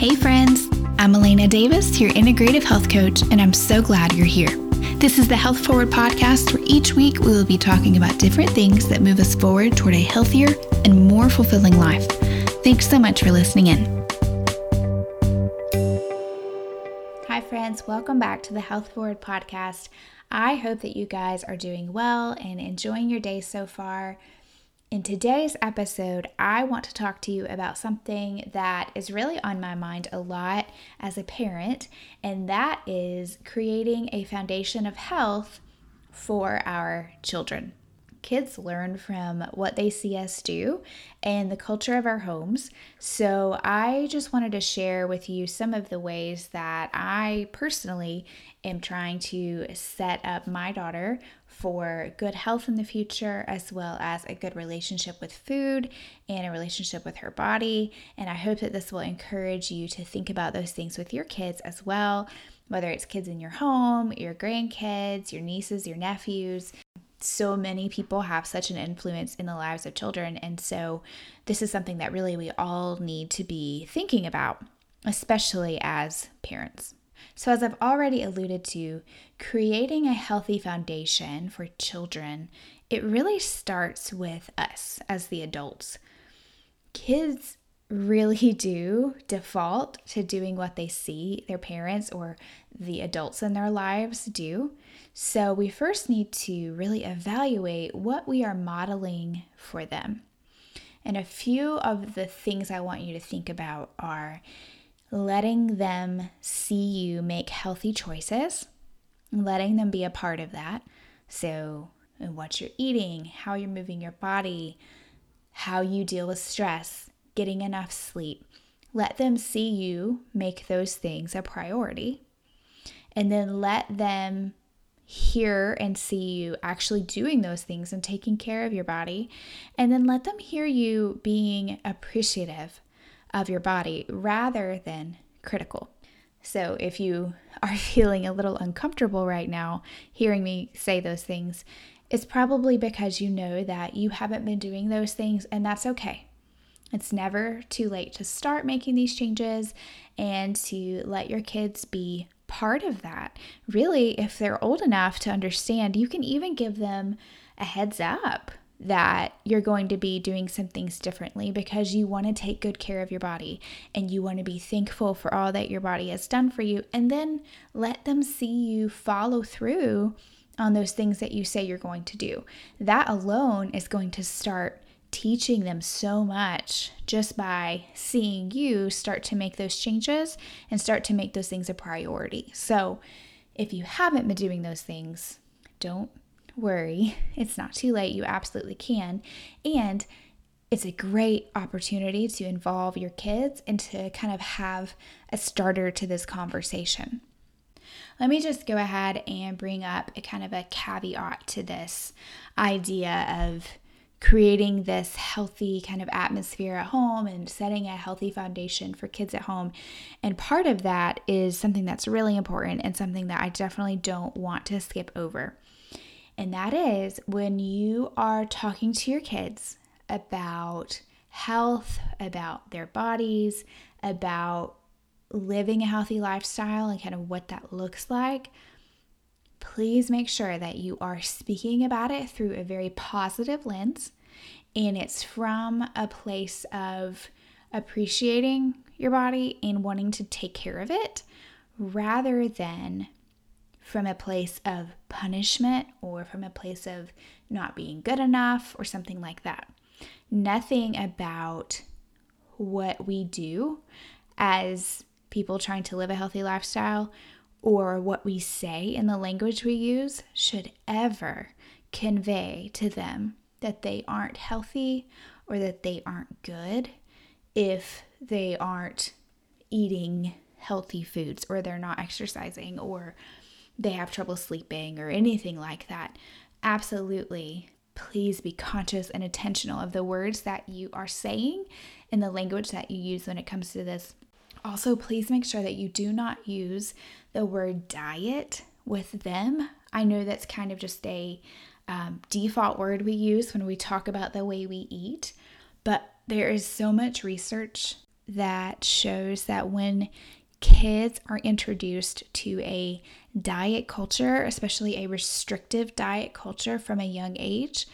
Hey, friends. I'm Elena Davis, your integrative health coach, and I'm so glad you're here. This is the Health Forward podcast, where each week we will be talking about different things that move us forward toward a healthier and more fulfilling life. Thanks so much for listening in. Hi, friends. Welcome back to the Health Forward podcast. I hope that you guys are doing well and enjoying your day so far. In today's episode, I want to talk to you about something that is really on my mind a lot as a parent, and that is creating a foundation of health for our children. Kids learn from what they see us do and the culture of our homes. So, I just wanted to share with you some of the ways that I personally am trying to set up my daughter for good health in the future, as well as a good relationship with food and a relationship with her body. And I hope that this will encourage you to think about those things with your kids as well, whether it's kids in your home, your grandkids, your nieces, your nephews. So many people have such an influence in the lives of children. And so, this is something that really we all need to be thinking about, especially as parents. So, as I've already alluded to, creating a healthy foundation for children, it really starts with us as the adults. Kids really do default to doing what they see their parents or the adults in their lives do. So, we first need to really evaluate what we are modeling for them. And a few of the things I want you to think about are letting them see you make healthy choices, letting them be a part of that. So, what you're eating, how you're moving your body, how you deal with stress, getting enough sleep. Let them see you make those things a priority. And then let them hear and see you actually doing those things and taking care of your body. And then let them hear you being appreciative of your body rather than critical. So, if you are feeling a little uncomfortable right now hearing me say those things, it's probably because you know that you haven't been doing those things, and that's okay. It's never too late to start making these changes and to let your kids be part of that. Really, if they're old enough to understand, you can even give them a heads up that you're going to be doing some things differently because you want to take good care of your body and you want to be thankful for all that your body has done for you. And then let them see you follow through on those things that you say you're going to do. That alone is going to start teaching them so much just by seeing you start to make those changes and start to make those things a priority. So, if you haven't been doing those things, don't worry. It's not too late. You absolutely can. And it's a great opportunity to involve your kids and to kind of have a starter to this conversation. Let me just go ahead and bring up a kind of a caveat to this idea of creating this healthy kind of atmosphere at home and setting a healthy foundation for kids at home. And part of that is something that's really important and something that I definitely don't want to skip over. And that is when you are talking to your kids about health, about their bodies, about living a healthy lifestyle and kind of what that looks like, please make sure that you are speaking about it through a very positive lens and it's from a place of appreciating your body and wanting to take care of it rather than from a place of punishment or from a place of not being good enough or something like that. Nothing about what we do as people trying to live a healthy lifestyle or what we say in the language we use should ever convey to them that they aren't healthy or that they aren't good if they aren't eating healthy foods or they're not exercising or they have trouble sleeping or anything like that, absolutely please be conscious and intentional of the words that you are saying and the language that you use when it comes to this. Also, please make sure that you do not use the word diet with them. I know that's kind of just a um, default word we use when we talk about the way we eat, but there is so much research that shows that when kids are introduced to a diet culture, especially a restrictive diet culture from a young age,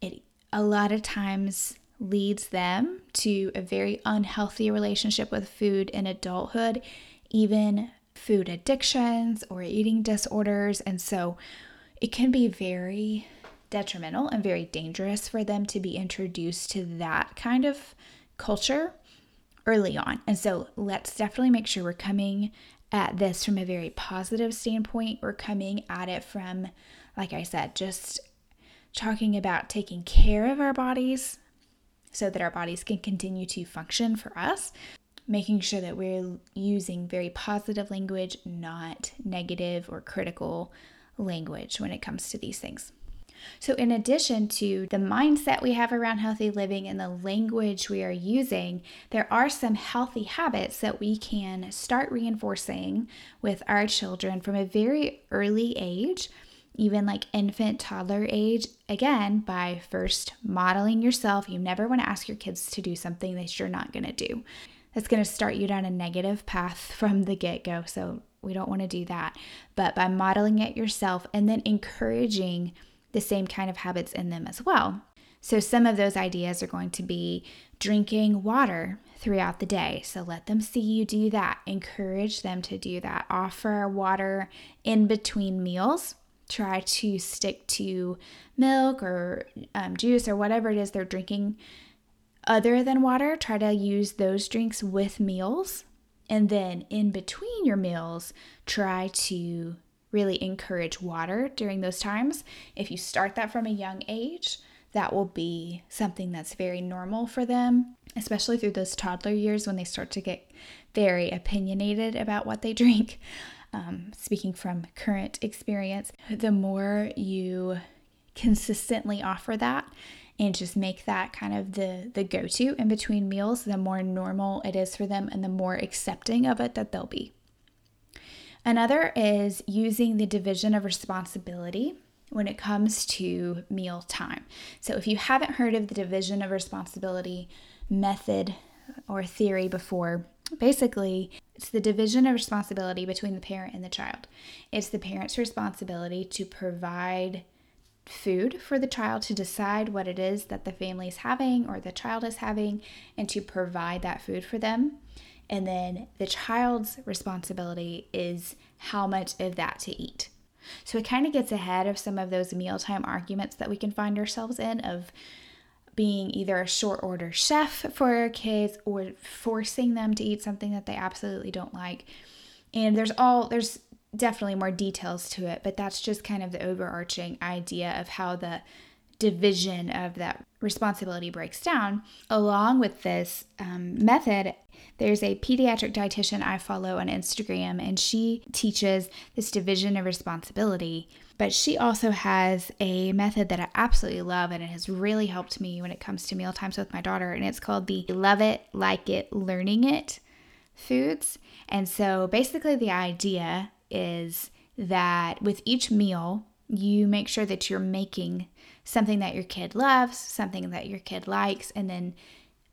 it a lot of times leads them to a very unhealthy relationship with food in adulthood, even food addictions or eating disorders. And so it can be very detrimental and very dangerous for them to be introduced to that kind of culture early on. And so let's definitely make sure we're coming at this from a very positive standpoint. We're coming at it from, like I said, just talking about taking care of our bodies so that our bodies can continue to function for us. Making sure that we're using very positive language, not negative or critical language when it comes to these things. So, in addition to the mindset we have around healthy living and the language we are using, there are some healthy habits that we can start reinforcing with our children from a very early age, even like infant, toddler age. Again, by first modeling yourself. You never want to ask your kids to do something that you're not going to do. That's going to start you down a negative path from the get go. So, we don't want to do that. But by modeling it yourself and then encouraging the same kind of habits in them as well. So, some of those ideas are going to be drinking water throughout the day. So, let them see you do that. Encourage them to do that. Offer water in between meals. Try to stick to milk or um, juice or whatever it is they're drinking other than water. Try to use those drinks with meals. And then in between your meals, try to really encourage water during those times. If you start that from a young age, that will be something that's very normal for them, especially through those toddler years when they start to get very opinionated about what they drink. Um, speaking from current experience, the more you consistently offer that and just make that kind of the the go-to in between meals, the more normal it is for them and the more accepting of it that they'll be. Another is using the division of responsibility when it comes to meal time. So, if you haven't heard of the division of responsibility method or theory before, basically it's the division of responsibility between the parent and the child. It's the parent's responsibility to provide food for the child to decide what it is that the family is having or the child is having and to provide that food for them. And then the child's responsibility is how much of that to eat. So it kind of gets ahead of some of those mealtime arguments that we can find ourselves in of being either a short order chef for our kids or forcing them to eat something that they absolutely don't like. And there's all there's definitely more details to it, but that's just kind of the overarching idea of how the division of that responsibility breaks down. Along with this um, method, there's a pediatric dietitian I follow on Instagram, and she teaches this division of responsibility. But she also has a method that I absolutely love, and it has really helped me when it comes to meal times with my daughter. And it's called the Love It, Like It, Learning It foods. And so basically, the idea is that with each meal, you make sure that you're making something that your kid loves, something that your kid likes, and then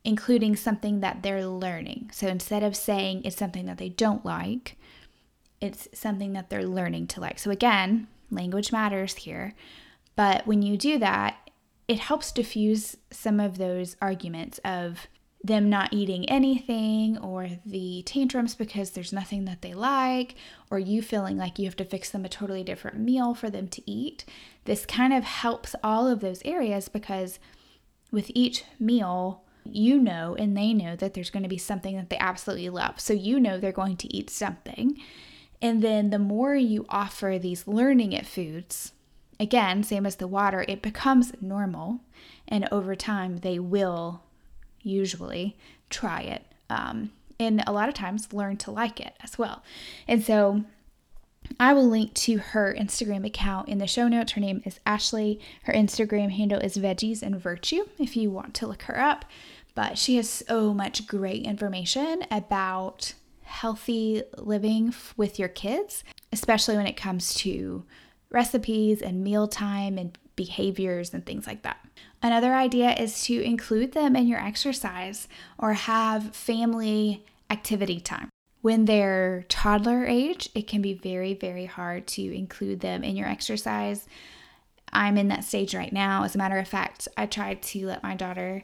including something that they're learning. So instead of saying it's something that they don't like, it's something that they're learning to like. So again, language matters here. But when you do that, it helps diffuse some of those arguments of them not eating anything or the tantrums because there's nothing that they like or you feeling like you have to fix them a totally different meal for them to eat. This kind of helps all of those areas because with each meal, you know and they know that there's going to be something that they absolutely love. So you know they're going to eat something. And then the more you offer these learning it foods, again, same as the water, it becomes normal. And over time, they will usually try it. Um, and a lot of times learn to like it as well. And so I will link to her Instagram account in the show notes. Her name is Ashley. Her Instagram handle is Veggies and Virtue if you want to look her up. But she has so much great information about healthy living with your kids, especially when it comes to recipes and mealtime and behaviors and things like that. Another idea is to include them in your exercise or have family activity time. When they're toddler age, it can be very, very hard to include them in your exercise. I'm in that stage right now. As a matter of fact, I tried to let my daughter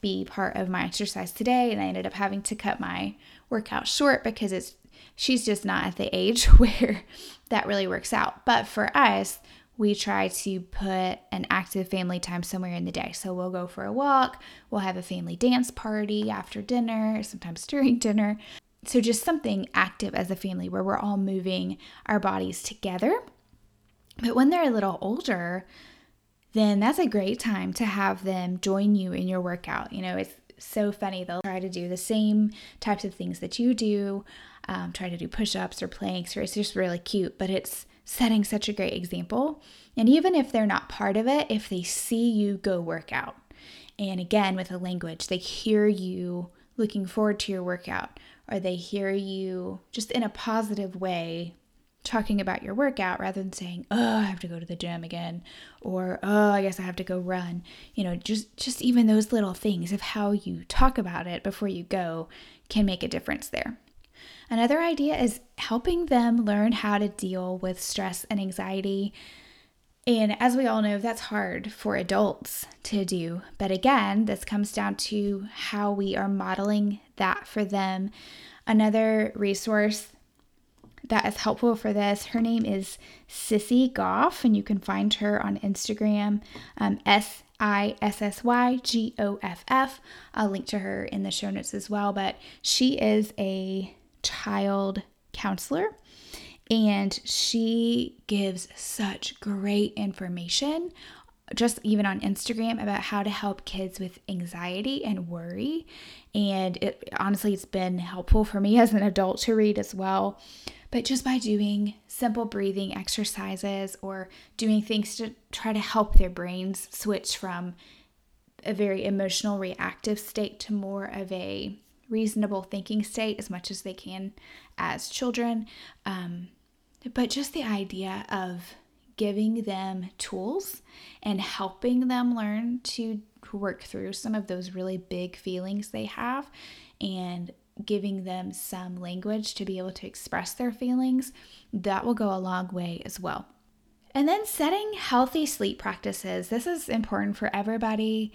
be part of my exercise today and I ended up having to cut my workout short because it's she's just not at the age where that really works out. But for us, we try to put an active family time somewhere in the day. So we'll go for a walk, we'll have a family dance party after dinner, sometimes during dinner. So just something active as a family where we're all moving our bodies together. But when they're a little older, then that's a great time to have them join you in your workout. You know, it's so funny. They'll try to do the same types of things that you do, um, try to do push ups or planks, or it's just really cute, but it's setting such a great example. And even if they're not part of it, if they see you go work out, and again with the language, they hear you looking forward to your workout, or they hear you just in a positive way talking about your workout rather than saying, "Oh, I have to go to the gym again," or "Oh, I guess I have to go run." You know, just just even those little things of how you talk about it before you go can make a difference there. Another idea is helping them learn how to deal with stress and anxiety. And as we all know, that's hard for adults to do. But again, this comes down to how we are modeling that for them. Another resource that is helpful for this, her name is Sissy Goff, and you can find her on Instagram, um, S I S S Y G O F F. I'll link to her in the show notes as well. But she is a child counselor and she gives such great information just even on Instagram about how to help kids with anxiety and worry. And it honestly it's been helpful for me as an adult to read as well. But just by doing simple breathing exercises or doing things to try to help their brains switch from a very emotional reactive state to more of a reasonable thinking state as much as they can as children. Um, but just the idea of giving them tools and helping them learn to work through some of those really big feelings they have and giving them some language to be able to express their feelings, that will go a long way as well. And then setting healthy sleep practices. This is important for everybody,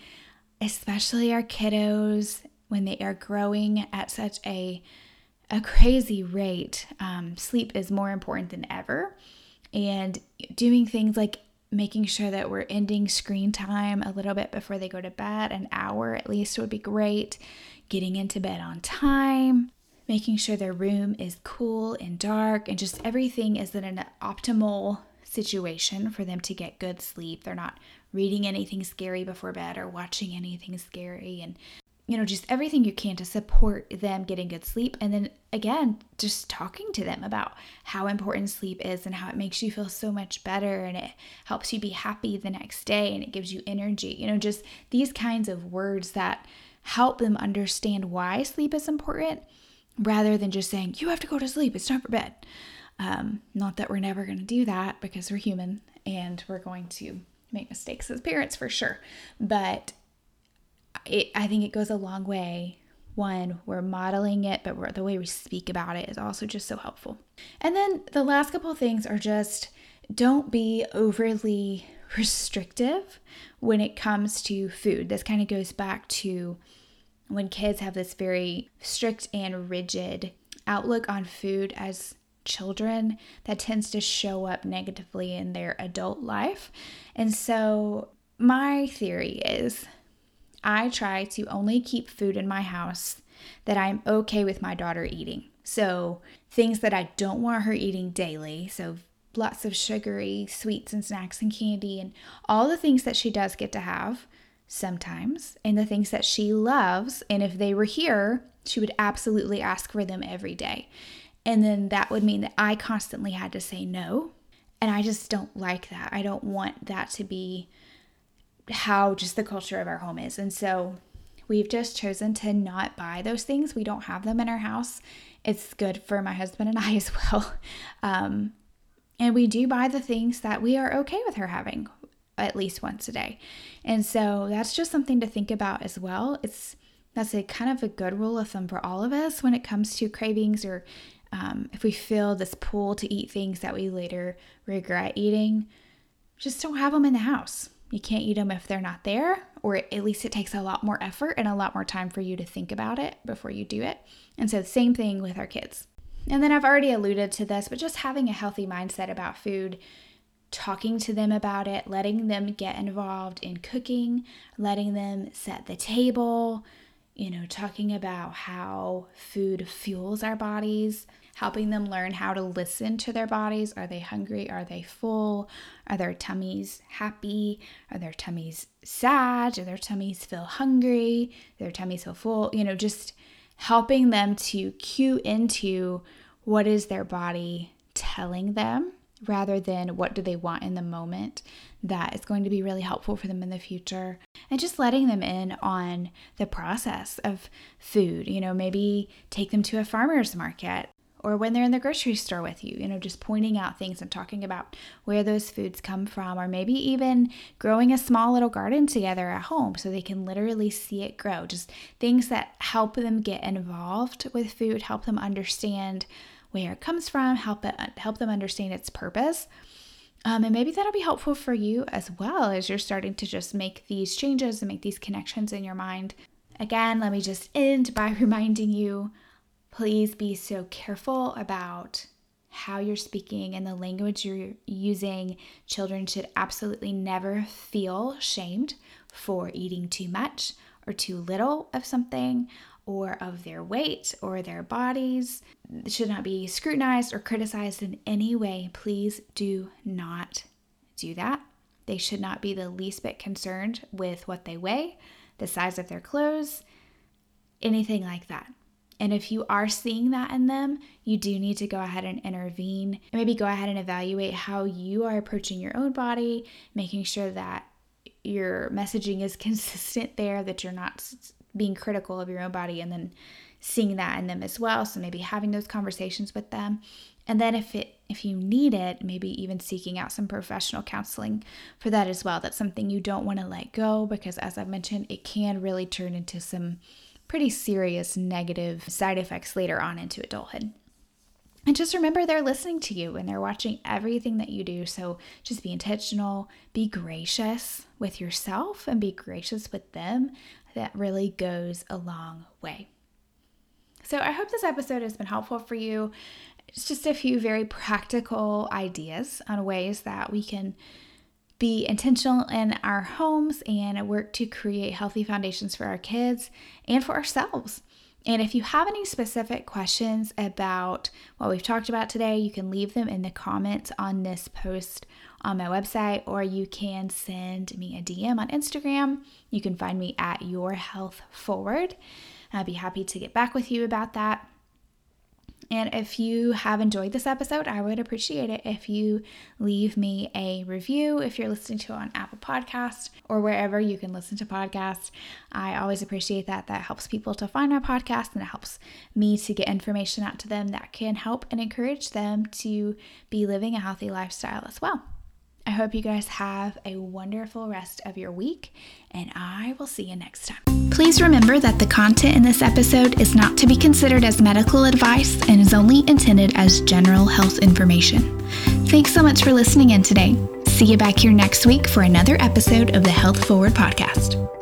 especially our kiddos when they are growing at such a a crazy rate. Um, sleep is more important than ever, and doing things like making sure that we're ending screen time a little bit before they go to bed, an hour at least would be great. Getting into bed on time, making sure their room is cool and dark, and just everything is in an optimal situation for them to get good sleep. They're not reading anything scary before bed or watching anything scary and you know, just everything you can to support them getting good sleep. And then again, just talking to them about how important sleep is and how it makes you feel so much better and it helps you be happy the next day and it gives you energy. You know, just these kinds of words that help them understand why sleep is important rather than just saying, you have to go to sleep, it's time for bed. Um, not that we're never going to do that because we're human and we're going to make mistakes as parents for sure. But it, I think it goes a long way. One, we're modeling it, but the way we speak about it is also just so helpful. And then the last couple things are just don't be overly restrictive when it comes to food. This kind of goes back to when kids have this very strict and rigid outlook on food as children that tends to show up negatively in their adult life. And so, my theory is I try to only keep food in my house that I'm okay with my daughter eating. So, things that I don't want her eating daily. So, lots of sugary sweets and snacks and candy and all the things that she does get to have sometimes, and the things that she loves. And if they were here, she would absolutely ask for them every day. And then that would mean that I constantly had to say no. And I just don't like that. I don't want that to be how just the culture of our home is. And so we've just chosen to not buy those things. We don't have them in our house. It's good for my husband and I as well. Um, and we do buy the things that we are okay with her having. at least once a day. And so that's just something to think about as well. It's that's a kind of a good rule of thumb for all of us when it comes to cravings or um, if we feel this pull to eat things that we later regret eating, just don't have them in the house. You can't eat them if they're not there, or at least it takes a lot more effort and a lot more time for you to think about it before you do it. And so, same thing with our kids. And then I've already alluded to this, but just having a healthy mindset about food, talking to them about it, letting them get involved in cooking, letting them set the table, you know, talking about how food fuels our bodies, helping them learn how to listen to their bodies. Are they hungry? Are they full? Are their tummies happy? Are their tummies sad? Do their tummies feel hungry? Do their tummies feel full? You know, just helping them to cue into what is their body telling them rather than what do they want in the moment that is going to be really helpful for them in the future and just letting them in on the process of food you know maybe take them to a farmer's market or when they're in the grocery store with you, you know, just pointing out things and talking about where those foods come from, or maybe even growing a small little garden together at home so they can literally see it grow. Just things that help them get involved with food, help them understand where it comes from, help it help them understand its purpose. Um, and maybe that'll be helpful for you as well as you're starting to just make these changes and make these connections in your mind. Again, let me just end by reminding you please be so careful about how you're speaking and the language you're using. Children should absolutely never feel shamed for eating too much or too little of something or of their weight or their bodies. Should not be scrutinized or criticized in any way. Please do not do that. They should not be the least bit concerned with what they weigh, the size of their clothes, anything like that. And if you are seeing that in them, you do need to go ahead and intervene and maybe go ahead and evaluate how you are approaching your own body, making sure that your messaging is consistent there, that you're not being critical of your own body and then seeing that in them as well. So maybe having those conversations with them. And then if it if you need it, maybe even seeking out some professional counseling for that as well. That's something you don't want to let go because as I've mentioned, it can really turn into some pretty serious negative side effects later on into adulthood. And just remember they're listening to you and they're watching everything that you do. So just be intentional, be gracious with yourself and be gracious with them that really goes a long way. So I hope this episode has been helpful for you. It's just a few very practical ideas on ways that we can be intentional in our homes and work to create healthy foundations for our kids and for ourselves. And if you have any specific questions about what we've talked about today, you can leave them in the comments on this post on my website, or you can send me a DM on Instagram. You can find me at Your Health Forward. I'd be happy to get back with you about that. And if you have enjoyed this episode, I would appreciate it if you leave me a review if you're listening to it on Apple Podcast or wherever you can listen to podcasts. I always appreciate that. That helps people to find my podcast and it helps me to get information out to them that can help and encourage them to be living a healthy lifestyle as well. I hope you guys have a wonderful rest of your week, and I will see you next time. Please remember that the content in this episode is not to be considered as medical advice and is only intended as general health information. Thanks so much for listening in today. See you back here next week for another episode of the Health Forward Podcast.